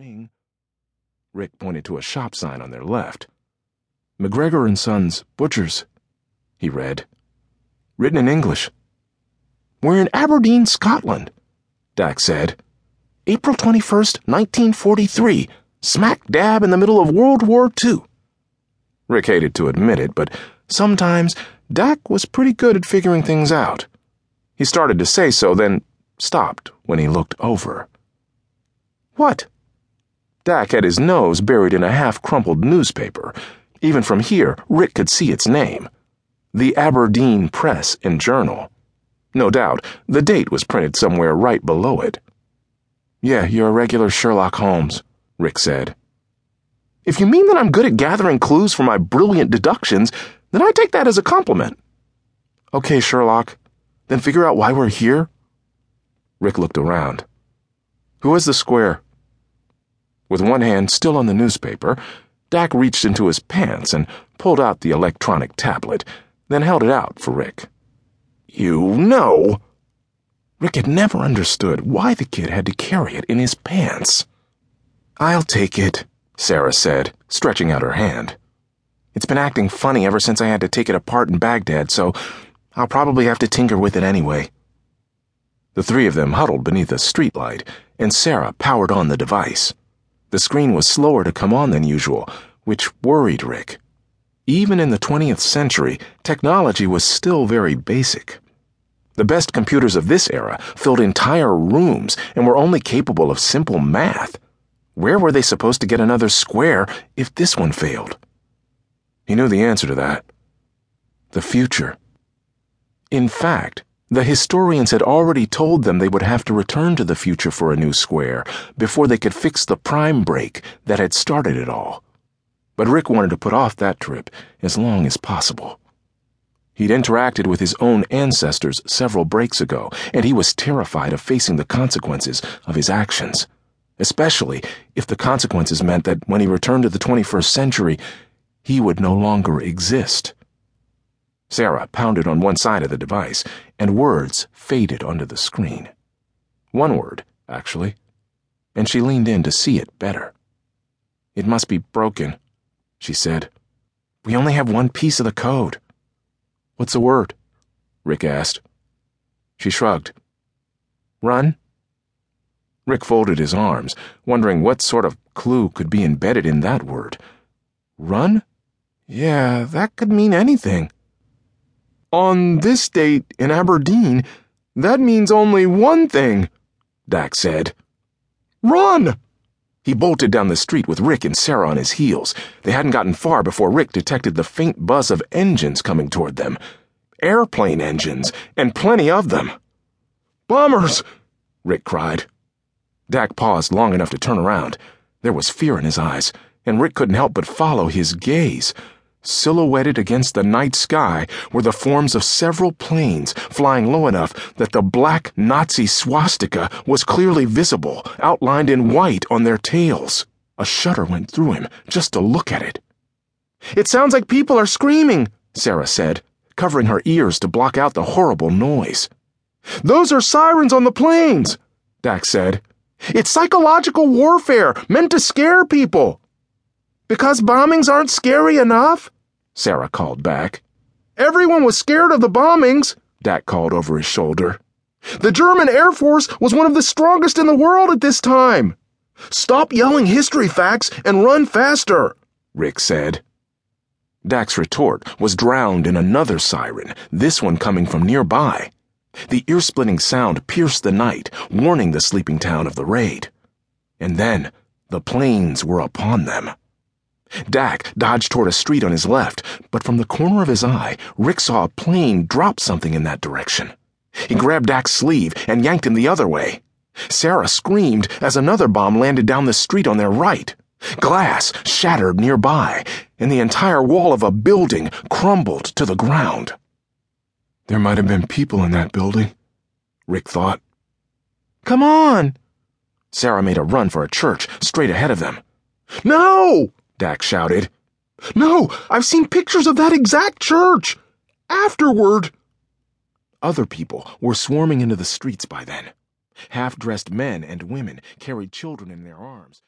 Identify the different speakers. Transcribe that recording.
Speaker 1: ring. Riq pointed to a shop sign on their left. McGregor and Sons, Butchers, he read. Written in English.
Speaker 2: We're in Aberdeen, Scotland, Dak said. April 21st, 1943, smack dab in the middle of World War II.
Speaker 1: Riq hated to admit it, but sometimes Dak was pretty good at figuring things out. He started to say so, then stopped when he looked over.
Speaker 2: What?
Speaker 1: Dak had his nose buried in a half crumpled newspaper. Even from here, Riq could see its name The Aberdeen Press and Journal. No doubt, the date was printed somewhere right below it.
Speaker 2: Yeah, you're a regular Sherlock Holmes, Riq said.
Speaker 3: If you mean that I'm good at gathering clues for my brilliant deductions, then I take that as a compliment.
Speaker 2: Okay, Sherlock. Then figure out why we're here.
Speaker 1: Riq looked around.
Speaker 2: Who is the square?
Speaker 1: With one hand still on the newspaper, Dak reached into his pants and pulled out the electronic tablet, then held it out for Riq.
Speaker 3: You know.
Speaker 1: Riq had never understood why the kid had to carry it in his pants.
Speaker 2: I'll take it, Sera said, stretching out her hand. It's been acting funny ever since I had to take it apart in Baghdad, so I'll probably have to tinker with it anyway.
Speaker 1: The three of them huddled beneath a streetlight, and Sera powered on the device. The screen was slower to come on than usual, which worried Riq. Even in the 20th century, technology was still very basic. The best computers of this era filled entire rooms and were only capable of simple math. Where were they supposed to get another square if this one failed? He knew the answer to that. The future. In fact, the historians had already told them they would have to return to the future for a new square before they could fix the prime break that had started it all. But Riq wanted to put off that trip as long as possible. He'd interacted with his own ancestors several breaks ago, and he was terrified of facing the consequences of his actions, especially if the consequences meant that when he returned to the 21st century, he would no longer exist. Sera pounded on one side of the device, and words faded onto the screen. One word, actually, and she leaned in to see it better.
Speaker 2: It must be broken, she said. We only have one piece of the code.
Speaker 1: What's the word? Riq asked. She shrugged.
Speaker 2: Run?
Speaker 1: Riq folded his arms, wondering what sort of clue could be embedded in that word. Run?
Speaker 2: Yeah, that could mean anything.
Speaker 3: On this date in Aberdeen, that means only one thing, Dak said. Run!
Speaker 1: He bolted down the street with Riq and Sera on his heels. They hadn't gotten far before Riq detected the faint buzz of engines coming toward them. Airplane engines, and plenty of them.
Speaker 3: Bombers!
Speaker 1: Riq cried. Dak paused long enough to turn around. There was fear in his eyes, and Rick couldn't help but follow his gaze. Silhouetted against the night sky were the forms of several planes flying low enough that the black Nazi swastika was clearly visible, outlined in white on their tails. A shudder went through him just to look at it.
Speaker 3: It sounds like people are screaming,
Speaker 1: Sera said, covering her ears to block out the horrible noise.
Speaker 3: Those are sirens on the planes, Dak said. It's psychological warfare meant to scare people. Because bombings aren't scary enough? Sera called back. Everyone was scared of the bombings, Dak called over his shoulder. The German Air Force was one of the strongest in the world at this time. Stop yelling history facts and run faster, Riq said.
Speaker 1: Dak's retort was drowned in another siren, this one coming from nearby. The ear splitting sound pierced the night, warning the sleeping town of the raid. And then the planes were upon them. Dak dodged toward a street on his left, but from the corner of his eye, Riq saw a plane drop something in that direction. He grabbed Dak's sleeve and yanked him the other way. Sera screamed as another bomb landed down the street on their right. Glass shattered nearby, and the entire wall of a building crumbled to the ground.
Speaker 2: There might have been people in that building, Riq thought.
Speaker 3: Come on!
Speaker 1: Sera made a run for a church straight ahead of them.
Speaker 3: No!
Speaker 1: Dak shouted.
Speaker 3: No, I've seen pictures of that exact church. Afterward.
Speaker 1: Other people were swarming into the streets by then. Half dressed men and women carried children in their arms.